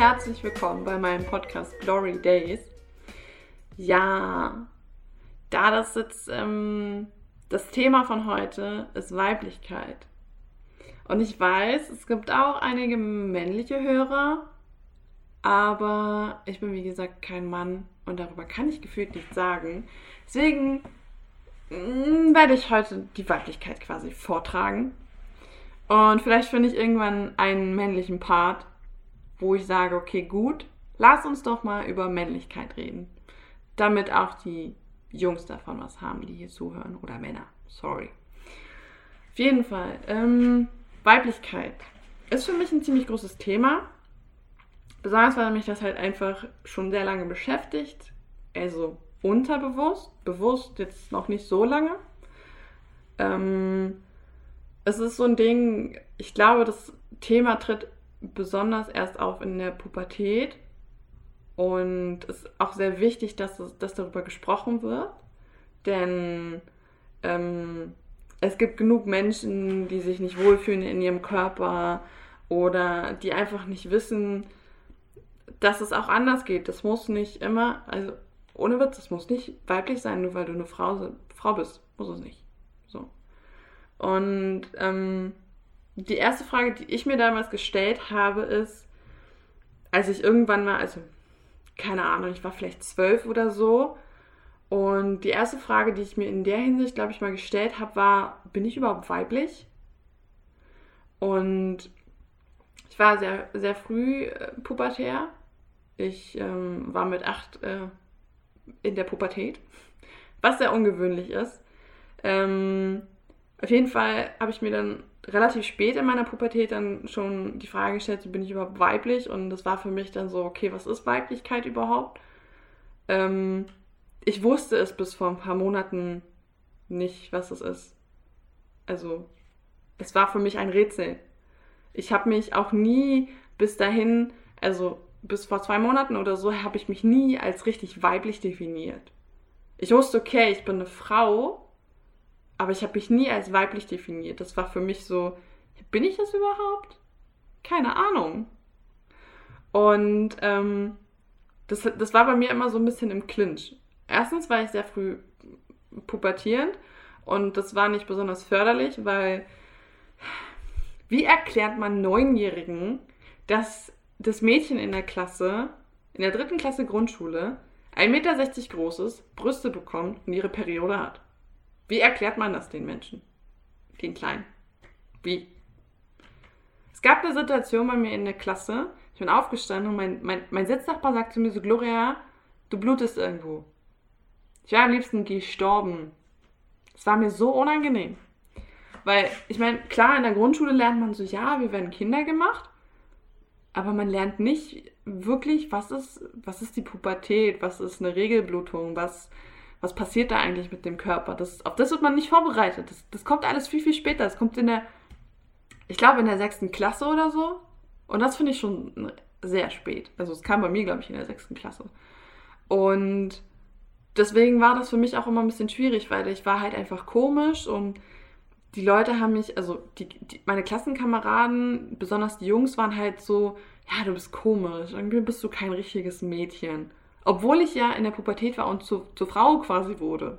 herzlich willkommen bei meinem Podcast Glory Days. Ja, da das jetzt ähm, das Thema von heute ist Weiblichkeit. Und ich weiß, es gibt auch einige männliche Hörer, aber ich bin wie gesagt kein Mann und darüber kann ich gefühlt nichts sagen. Deswegen mm, werde ich heute die Weiblichkeit quasi vortragen. Und vielleicht finde ich irgendwann einen männlichen Part, wo ich sage, okay, gut, lass uns doch mal über Männlichkeit reden. Damit auch die Jungs davon was haben, die hier zuhören. Oder Männer, sorry. Auf jeden Fall, ähm, Weiblichkeit ist für mich ein ziemlich großes Thema. Besonders weil mich das halt einfach schon sehr lange beschäftigt. Also unterbewusst, bewusst jetzt noch nicht so lange. Ähm, es ist so ein Ding, ich glaube, das Thema tritt besonders erst auf in der Pubertät. Und es ist auch sehr wichtig, dass, dass darüber gesprochen wird. Denn ähm, es gibt genug Menschen, die sich nicht wohlfühlen in ihrem Körper oder die einfach nicht wissen, dass es auch anders geht. Das muss nicht immer, also ohne Witz, das muss nicht weiblich sein, nur weil du eine Frau, Frau bist. Muss es nicht. So. Und ähm, die erste Frage, die ich mir damals gestellt habe, ist, als ich irgendwann mal, also keine Ahnung, ich war vielleicht zwölf oder so. Und die erste Frage, die ich mir in der Hinsicht, glaube ich, mal gestellt habe, war, bin ich überhaupt weiblich? Und ich war sehr, sehr früh äh, pubertär. Ich ähm, war mit acht äh, in der Pubertät, was sehr ungewöhnlich ist. Ähm, auf jeden Fall habe ich mir dann relativ spät in meiner Pubertät dann schon die Frage gestellt, bin ich überhaupt weiblich? Und das war für mich dann so, okay, was ist Weiblichkeit überhaupt? Ähm, ich wusste es bis vor ein paar Monaten nicht, was es ist. Also, es war für mich ein Rätsel. Ich habe mich auch nie bis dahin, also bis vor zwei Monaten oder so, habe ich mich nie als richtig weiblich definiert. Ich wusste, okay, ich bin eine Frau, aber ich habe mich nie als weiblich definiert. Das war für mich so, bin ich das überhaupt? Keine Ahnung. Und ähm, das, das war bei mir immer so ein bisschen im Clinch. Erstens war ich sehr früh pubertierend und das war nicht besonders förderlich, weil wie erklärt man Neunjährigen, dass das Mädchen in der Klasse, in der dritten Klasse Grundschule, 1,60 Meter groß ist, Brüste bekommt und ihre Periode hat? Wie erklärt man das den Menschen? Den Kleinen? Wie? Es gab eine Situation bei mir in der Klasse. Ich bin aufgestanden und mein, mein, mein Sitznachbar sagte zu mir so, Gloria, du blutest irgendwo. Ich wäre am liebsten gestorben. Es war mir so unangenehm. Weil, ich meine, klar, in der Grundschule lernt man so, ja, wir werden Kinder gemacht, aber man lernt nicht wirklich, was ist, was ist die Pubertät, was ist eine Regelblutung, was, was passiert da eigentlich mit dem Körper. Das, auf das wird man nicht vorbereitet. Das, das kommt alles viel, viel später. Das kommt in der, ich glaube, in der sechsten Klasse oder so. Und das finde ich schon sehr spät. Also es kam bei mir, glaube ich, in der sechsten Klasse. Und deswegen war das für mich auch immer ein bisschen schwierig, weil ich war halt einfach komisch und die Leute haben mich, also die, die, meine Klassenkameraden, besonders die Jungs, waren halt so, ja, du bist komisch, irgendwie bist du kein richtiges Mädchen. Obwohl ich ja in der Pubertät war und zu, zur Frau quasi wurde.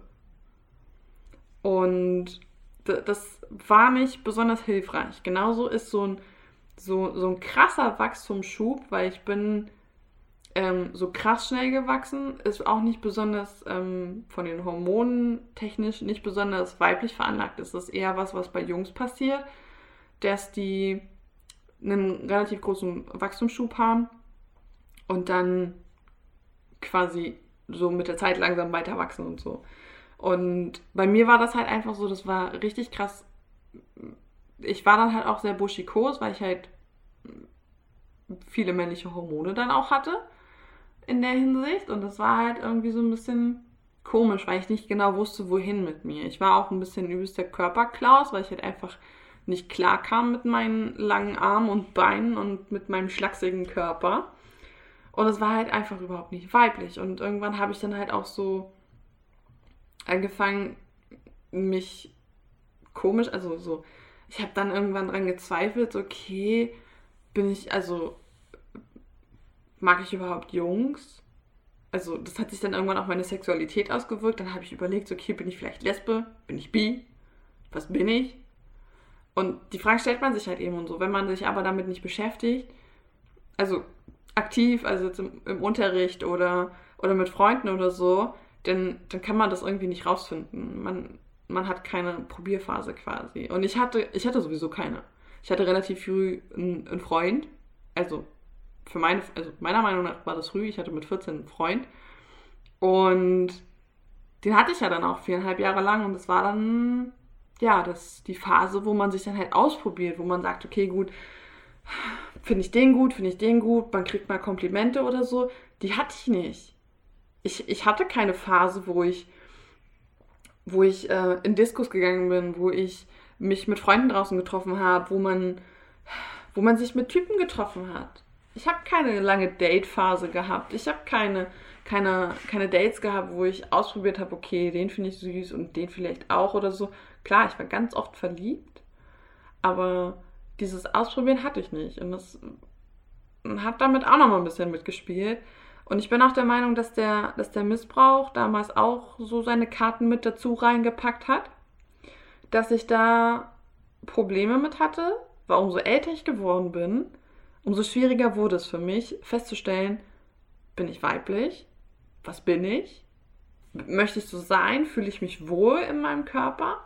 Und das war nicht besonders hilfreich. Genauso ist so ein, so, so ein krasser Wachstumsschub, weil ich bin ähm, so krass schnell gewachsen, ist auch nicht besonders ähm, von den Hormonen technisch nicht besonders weiblich veranlagt. Es ist eher was, was bei Jungs passiert, dass die einen relativ großen Wachstumsschub haben und dann quasi so mit der Zeit langsam weiter wachsen und so. Und bei mir war das halt einfach so, das war richtig krass. Ich war dann halt auch sehr buschikos, weil ich halt viele männliche Hormone dann auch hatte in der Hinsicht. Und das war halt irgendwie so ein bisschen komisch, weil ich nicht genau wusste, wohin mit mir. Ich war auch ein bisschen übelster Körperklaus, weil ich halt einfach nicht klar kam mit meinen langen Armen und Beinen und mit meinem schlachsigen Körper. Und es war halt einfach überhaupt nicht weiblich. Und irgendwann habe ich dann halt auch so angefangen, mich komisch, also so, ich habe dann irgendwann dran gezweifelt, okay, bin ich, also mag ich überhaupt Jungs? Also, das hat sich dann irgendwann auf meine Sexualität ausgewirkt. Dann habe ich überlegt, okay, bin ich vielleicht Lesbe? Bin ich bi? Was bin ich? Und die Frage stellt man sich halt eben und so. Wenn man sich aber damit nicht beschäftigt, also aktiv, also im, im, Unterricht oder, oder mit Freunden oder so, dann, dann kann man das irgendwie nicht rausfinden. Man, man hat keine Probierphase quasi. Und ich hatte, ich hatte sowieso keine. Ich hatte relativ früh einen, einen Freund. Also, für meine, also meiner Meinung nach war das früh. Ich hatte mit 14 einen Freund. Und den hatte ich ja dann auch viereinhalb Jahre lang. Und das war dann, ja, das die Phase, wo man sich dann halt ausprobiert, wo man sagt, okay, gut, finde ich den gut, finde ich den gut, man kriegt mal Komplimente oder so. Die hatte ich nicht. Ich, ich hatte keine Phase, wo ich, wo ich äh, in Diskos gegangen bin, wo ich mich mit Freunden draußen getroffen habe, wo man, wo man sich mit Typen getroffen hat. Ich habe keine lange Date-Phase gehabt. Ich habe keine, keine, keine Dates gehabt, wo ich ausprobiert habe, okay, den finde ich süß und den vielleicht auch oder so. Klar, ich war ganz oft verliebt, aber dieses Ausprobieren hatte ich nicht. Und das hat damit auch nochmal ein bisschen mitgespielt. Und ich bin auch der Meinung, dass der, dass der Missbrauch damals auch so seine Karten mit dazu reingepackt hat. Dass ich da Probleme mit hatte, weil umso älter ich geworden bin, umso schwieriger wurde es für mich festzustellen, bin ich weiblich? Was bin ich? Möchte ich so sein? Fühle ich mich wohl in meinem Körper?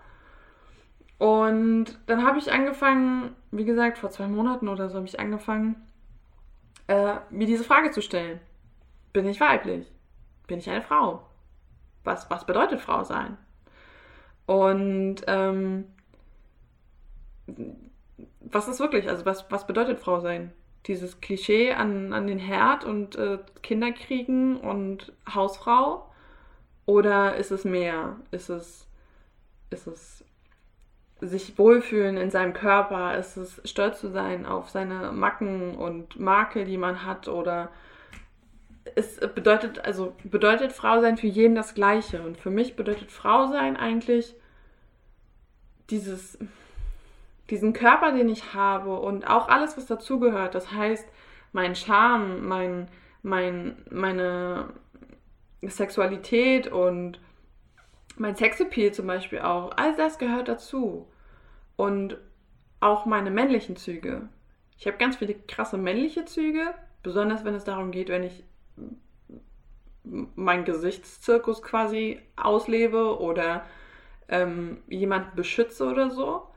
Und dann habe ich angefangen, wie gesagt, vor zwei Monaten oder so habe ich angefangen, äh, mir diese Frage zu stellen. Bin ich weiblich? Bin ich eine Frau? Was, was bedeutet Frau sein? Und ähm, was ist wirklich, also was, was bedeutet Frau sein? Dieses Klischee an, an den Herd und äh, Kinder kriegen und Hausfrau? Oder ist es mehr? Ist es, ist es sich wohlfühlen in seinem Körper, ist es stolz zu sein auf seine Macken und Makel, die man hat oder es bedeutet, also bedeutet Frau sein für jeden das Gleiche. Und für mich bedeutet Frau sein eigentlich dieses, diesen Körper, den ich habe und auch alles, was dazugehört. Das heißt, mein Charme, mein, mein, meine Sexualität und mein Sexappeal zum Beispiel auch, all das gehört dazu. Und auch meine männlichen Züge. Ich habe ganz viele krasse männliche Züge, besonders wenn es darum geht, wenn ich meinen Gesichtszirkus quasi auslebe oder ähm, jemanden beschütze oder so.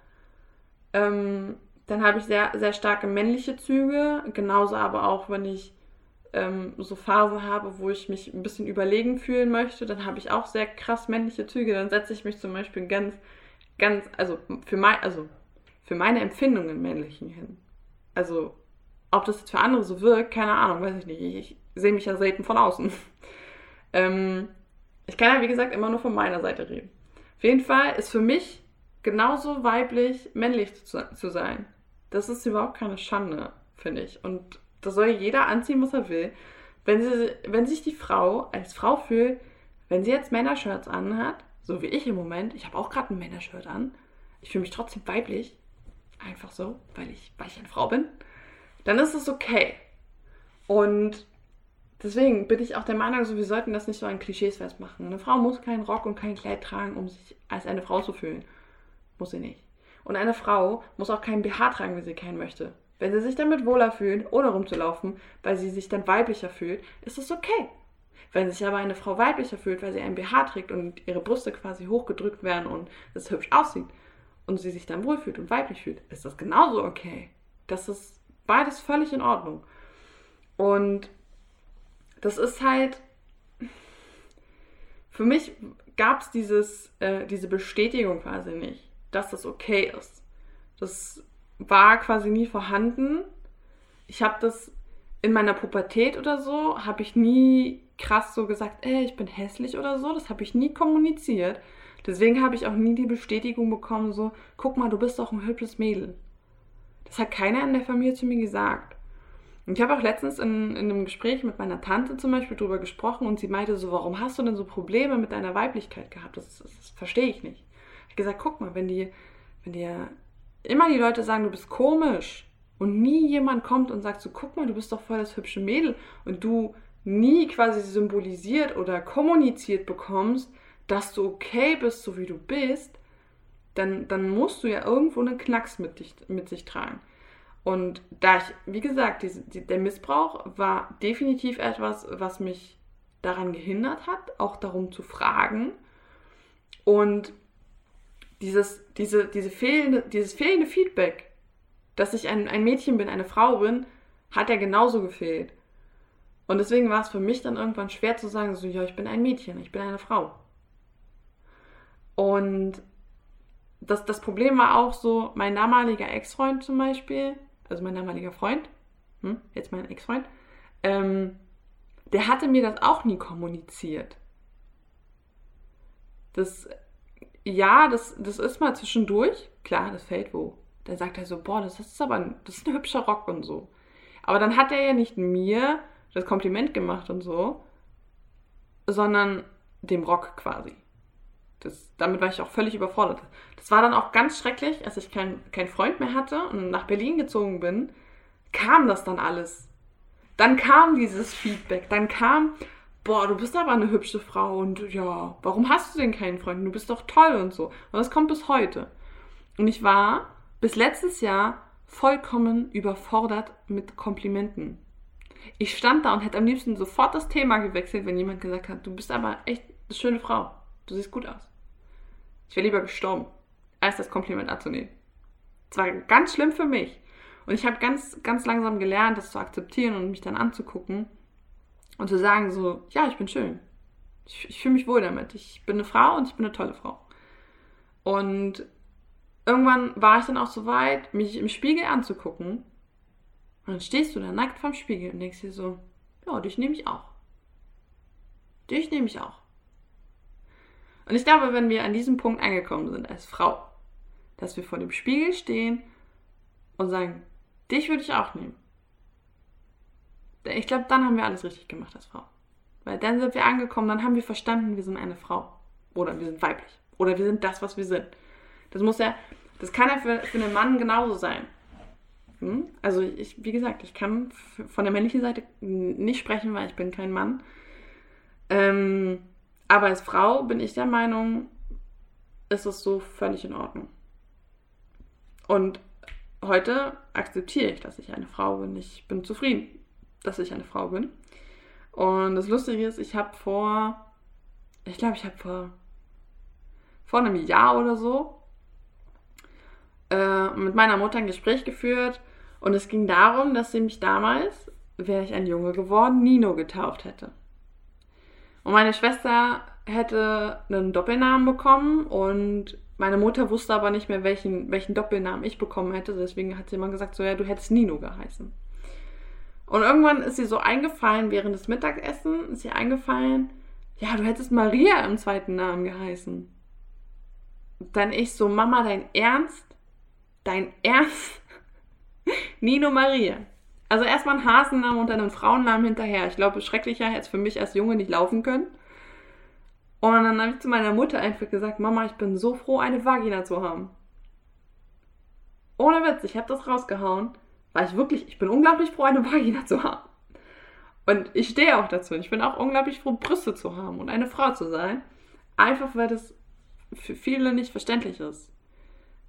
Ähm, dann habe ich sehr, sehr starke männliche Züge, genauso aber auch, wenn ich ähm, so Phasen habe, wo ich mich ein bisschen überlegen fühlen möchte, dann habe ich auch sehr krass männliche Züge. Dann setze ich mich zum Beispiel ganz, ganz, also für, mein, also für meine Empfindungen männlichen hin. Also, ob das jetzt für andere so wirkt, keine Ahnung, weiß ich nicht. Ich, ich sehe mich ja selten von außen. ähm, ich kann ja, wie gesagt, immer nur von meiner Seite reden. Auf jeden Fall ist für mich genauso weiblich, männlich zu, zu sein. Das ist überhaupt keine Schande, finde ich. Und das soll jeder anziehen, was er will. Wenn, sie, wenn sich die Frau als Frau fühlt, wenn sie jetzt Männershirts anhat, so wie ich im Moment, ich habe auch gerade ein Männershirt an, ich fühle mich trotzdem weiblich, einfach so, weil ich, weil ich eine Frau bin, dann ist es okay. Und deswegen bin ich auch der Meinung, so, wir sollten das nicht so an Klischees festmachen. Eine Frau muss keinen Rock und kein Kleid tragen, um sich als eine Frau zu fühlen. Muss sie nicht. Und eine Frau muss auch keinen BH tragen, wenn sie keinen möchte. Wenn sie sich damit wohler fühlen, ohne rumzulaufen, weil sie sich dann weiblicher fühlt, ist es okay. Wenn sich aber eine Frau weiblicher fühlt, weil sie ein BH trägt und ihre Brüste quasi hochgedrückt werden und es hübsch aussieht und sie sich dann wohlfühlt und weiblich fühlt, ist das genauso okay. Das ist beides völlig in Ordnung. Und das ist halt, für mich gab es äh, diese Bestätigung quasi nicht, dass das okay ist. Das war quasi nie vorhanden. Ich habe das in meiner Pubertät oder so, habe ich nie krass so gesagt, ey, ich bin hässlich oder so. Das habe ich nie kommuniziert. Deswegen habe ich auch nie die Bestätigung bekommen, so, guck mal, du bist doch ein hübsches Mädel. Das hat keiner in der Familie zu mir gesagt. Und ich habe auch letztens in, in einem Gespräch mit meiner Tante zum Beispiel darüber gesprochen und sie meinte so, warum hast du denn so Probleme mit deiner Weiblichkeit gehabt? Das, das, das verstehe ich nicht. Ich habe gesagt, guck mal, wenn die, wenn dir immer die Leute sagen, du bist komisch, und nie jemand kommt und sagt so, guck mal, du bist doch voll das hübsche Mädel und du nie quasi symbolisiert oder kommuniziert bekommst, dass du okay bist, so wie du bist, dann, dann musst du ja irgendwo einen Knacks mit, dich, mit sich tragen. Und da ich, wie gesagt, diese, die, der Missbrauch war definitiv etwas, was mich daran gehindert hat, auch darum zu fragen. Und dieses, diese, diese fehlende, dieses fehlende Feedback, dass ich ein, ein Mädchen bin, eine Frau bin, hat ja genauso gefehlt. Und deswegen war es für mich dann irgendwann schwer zu sagen, so, ja, ich bin ein Mädchen, ich bin eine Frau. Und das, das Problem war auch so, mein damaliger Ex-Freund zum Beispiel, also mein damaliger Freund, hm, jetzt mein Ex-Freund, ähm, der hatte mir das auch nie kommuniziert. Das, ja, das, das ist mal zwischendurch, klar, das fällt wo. Dann sagt er so, boah, das ist aber ein, das ist ein hübscher Rock und so. Aber dann hat er ja nicht mir das Kompliment gemacht und so, sondern dem Rock quasi. Das, damit war ich auch völlig überfordert. Das war dann auch ganz schrecklich, als ich keinen kein Freund mehr hatte und nach Berlin gezogen bin, kam das dann alles. Dann kam dieses Feedback, dann kam, boah, du bist aber eine hübsche Frau und ja, warum hast du denn keinen Freund? Du bist doch toll und so. Und das kommt bis heute. Und ich war bis letztes Jahr vollkommen überfordert mit Komplimenten. Ich stand da und hätte am liebsten sofort das Thema gewechselt, wenn jemand gesagt hat, du bist aber echt eine schöne Frau. Du siehst gut aus. Ich wäre lieber gestorben, als das Kompliment anzunehmen. Es war ganz schlimm für mich. Und ich habe ganz, ganz langsam gelernt, das zu akzeptieren und mich dann anzugucken und zu sagen so, ja, ich bin schön. Ich, ich fühle mich wohl damit. Ich bin eine Frau und ich bin eine tolle Frau. Und irgendwann war ich dann auch so weit, mich im Spiegel anzugucken. Und dann stehst du da nackt vorm Spiegel und denkst dir so, ja, dich nehme ich auch. Dich nehme ich auch. Und ich glaube, wenn wir an diesem Punkt angekommen sind als Frau, dass wir vor dem Spiegel stehen und sagen, dich würde ich auch nehmen. Ich glaube, dann haben wir alles richtig gemacht als Frau. Weil dann sind wir angekommen, dann haben wir verstanden, wir sind eine Frau. Oder wir sind weiblich. Oder wir sind das, was wir sind. Das muss ja, das kann ja für, für einen Mann genauso sein. Hm? Also ich, wie gesagt, ich kann von der männlichen Seite nicht sprechen, weil ich bin kein Mann. Ähm, aber als Frau bin ich der Meinung, ist es so völlig in Ordnung. Und heute akzeptiere ich, dass ich eine Frau bin. Ich bin zufrieden, dass ich eine Frau bin. Und das Lustige ist, ich habe vor, ich glaube, ich habe vor, vor einem Jahr oder so äh, mit meiner Mutter ein Gespräch geführt. Und es ging darum, dass sie mich damals, wäre ich ein Junge geworden, Nino getauft hätte. Und meine Schwester hätte einen Doppelnamen bekommen und meine Mutter wusste aber nicht mehr, welchen, welchen Doppelnamen ich bekommen hätte. Deswegen hat sie immer gesagt, so ja, du hättest Nino geheißen. Und irgendwann ist sie so eingefallen, während des Mittagessens ist ihr eingefallen, ja, du hättest Maria im zweiten Namen geheißen. Dann ich so, Mama, dein Ernst? Dein Ernst? Nino Maria. Also erstmal ein Hasennamen und dann einen Frauennamen hinterher. Ich glaube, schrecklicher hätte es für mich als Junge nicht laufen können. Und dann habe ich zu meiner Mutter einfach gesagt, Mama, ich bin so froh, eine Vagina zu haben. Ohne Witz, ich habe das rausgehauen, weil ich wirklich, ich bin unglaublich froh, eine Vagina zu haben. Und ich stehe auch dazu. Ich bin auch unglaublich froh, Brüste zu haben und eine Frau zu sein. Einfach weil das für viele nicht verständlich ist.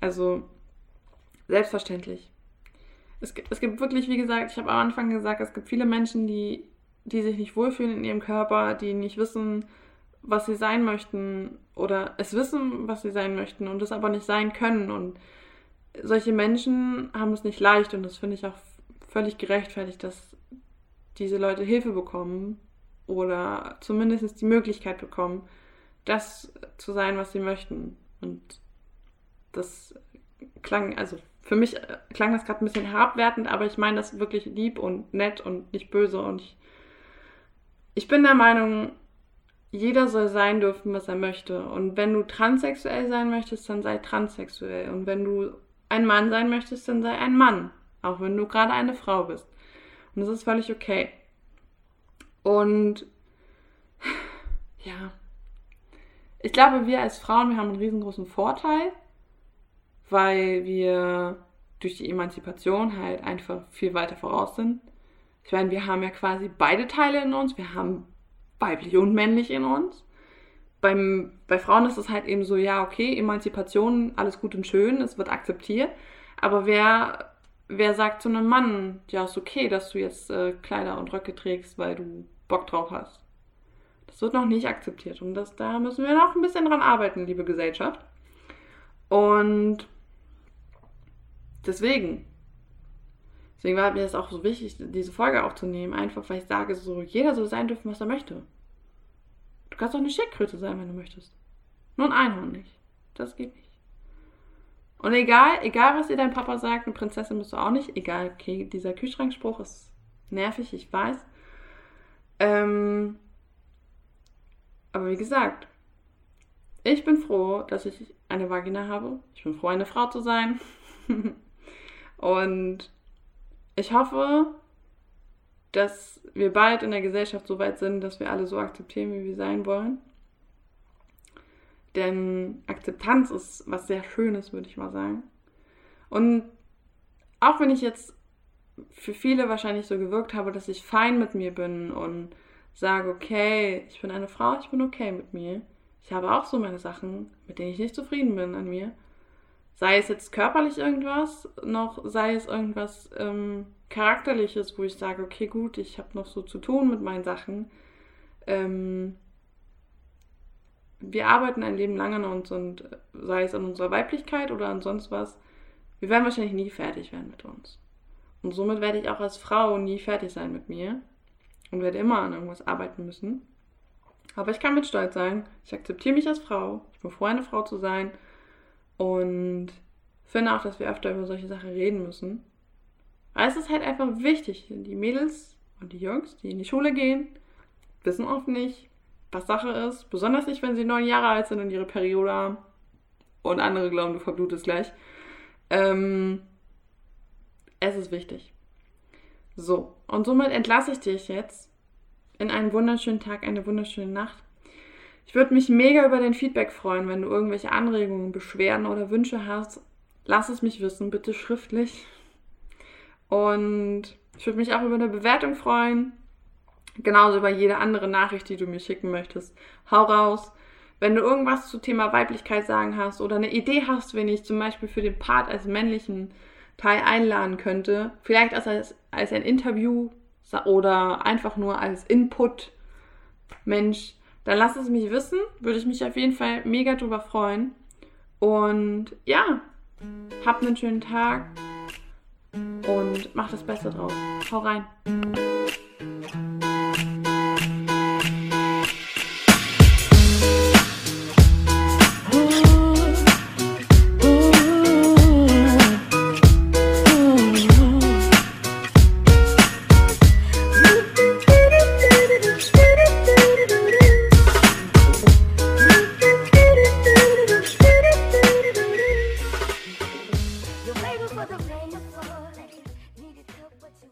Also, selbstverständlich es gibt, es gibt wirklich, wie gesagt, ich habe am Anfang gesagt, es gibt viele Menschen, die, die sich nicht wohlfühlen in ihrem Körper, die nicht wissen, was sie sein möchten oder es wissen, was sie sein möchten und es aber nicht sein können. Und solche Menschen haben es nicht leicht und das finde ich auch völlig gerechtfertigt, dass diese Leute Hilfe bekommen oder zumindest die Möglichkeit bekommen, das zu sein, was sie möchten. Und das klang, also für mich äh, klang das gerade ein bisschen herabwertend, aber ich meine das wirklich lieb und nett und nicht böse. Und ich, ich bin der Meinung, jeder soll sein dürfen, was er möchte. Und wenn du transsexuell sein möchtest, dann sei transsexuell. Und wenn du ein Mann sein möchtest, dann sei ein Mann. Auch wenn du gerade eine Frau bist. Und das ist völlig okay. Und ja, ich glaube, wir als Frauen, wir haben einen riesengroßen Vorteil, weil wir durch die Emanzipation halt einfach viel weiter voraus sind. Ich meine, wir haben ja quasi beide Teile in uns. Wir haben weiblich und männlich in uns. Beim, bei Frauen ist es halt eben so, ja, okay, Emanzipation, alles gut und schön, es wird akzeptiert. Aber wer, wer sagt zu einem Mann, ja, ist okay, dass du jetzt äh, Kleider und Röcke trägst, weil du Bock drauf hast? Das wird noch nicht akzeptiert. Und das, da müssen wir noch ein bisschen dran arbeiten, liebe Gesellschaft. Und deswegen, deswegen war mir das auch so wichtig, diese Folge aufzunehmen, einfach weil ich sage, so jeder soll sein dürfen, was er möchte. Du kannst auch eine Schildkröte sein, wenn du möchtest. Nur ein Einhorn nicht. Das geht nicht. Und egal, egal was dir dein Papa sagt, eine Prinzessin bist du auch nicht. Egal, okay, dieser Kühlschrankspruch ist nervig, ich weiß. Ähm, aber wie gesagt, ich bin froh, dass ich eine Vagina habe. Ich bin froh, eine Frau zu sein. Und ich hoffe, dass wir bald in der Gesellschaft so weit sind, dass wir alle so akzeptieren, wie wir sein wollen. Denn Akzeptanz ist was sehr Schönes, würde ich mal sagen. Und auch wenn ich jetzt für viele wahrscheinlich so gewirkt habe, dass ich fein mit mir bin und sage, okay, ich bin eine Frau, ich bin okay mit mir. Ich habe auch so meine Sachen, mit denen ich nicht zufrieden bin an mir. Sei es jetzt körperlich irgendwas, noch sei es irgendwas ähm, Charakterliches, wo ich sage, okay, gut, ich habe noch so zu tun mit meinen Sachen. Ähm, wir arbeiten ein Leben lang an uns und sei es an unserer Weiblichkeit oder an sonst was, wir werden wahrscheinlich nie fertig werden mit uns. Und somit werde ich auch als Frau nie fertig sein mit mir und werde immer an irgendwas arbeiten müssen. Aber ich kann mit Stolz sagen, ich akzeptiere mich als Frau, ich bin froh, eine Frau zu sein und finde auch, dass wir öfter über solche Sachen reden müssen. Weil es ist halt einfach wichtig. Die Mädels und die Jungs, die in die Schule gehen, wissen oft nicht, was Sache ist. Besonders nicht, wenn sie neun Jahre alt sind und ihre Periode haben. Und andere glauben, du verblutest gleich. Ähm, es ist wichtig. So, und somit entlasse ich dich jetzt in einen wunderschönen Tag, eine wunderschöne Nacht. Ich würde mich mega über dein Feedback freuen, wenn du irgendwelche Anregungen, Beschwerden oder Wünsche hast. Lass es mich wissen, bitte schriftlich. Und ich würde mich auch über eine Bewertung freuen. Genauso über jede andere Nachricht, die du mir schicken möchtest. Hau raus. Wenn du irgendwas zu Thema Weiblichkeit sagen hast oder eine Idee hast, wenn ich zum Beispiel für den Part als männlichen Teil einladen könnte. Vielleicht als, als ein Interview oder einfach nur als Input. Mensch, dann lass es mich wissen. Würde ich mich auf jeden Fall mega drüber freuen. Und ja, habt einen schönen Tag und macht das Beste draus. Hau rein.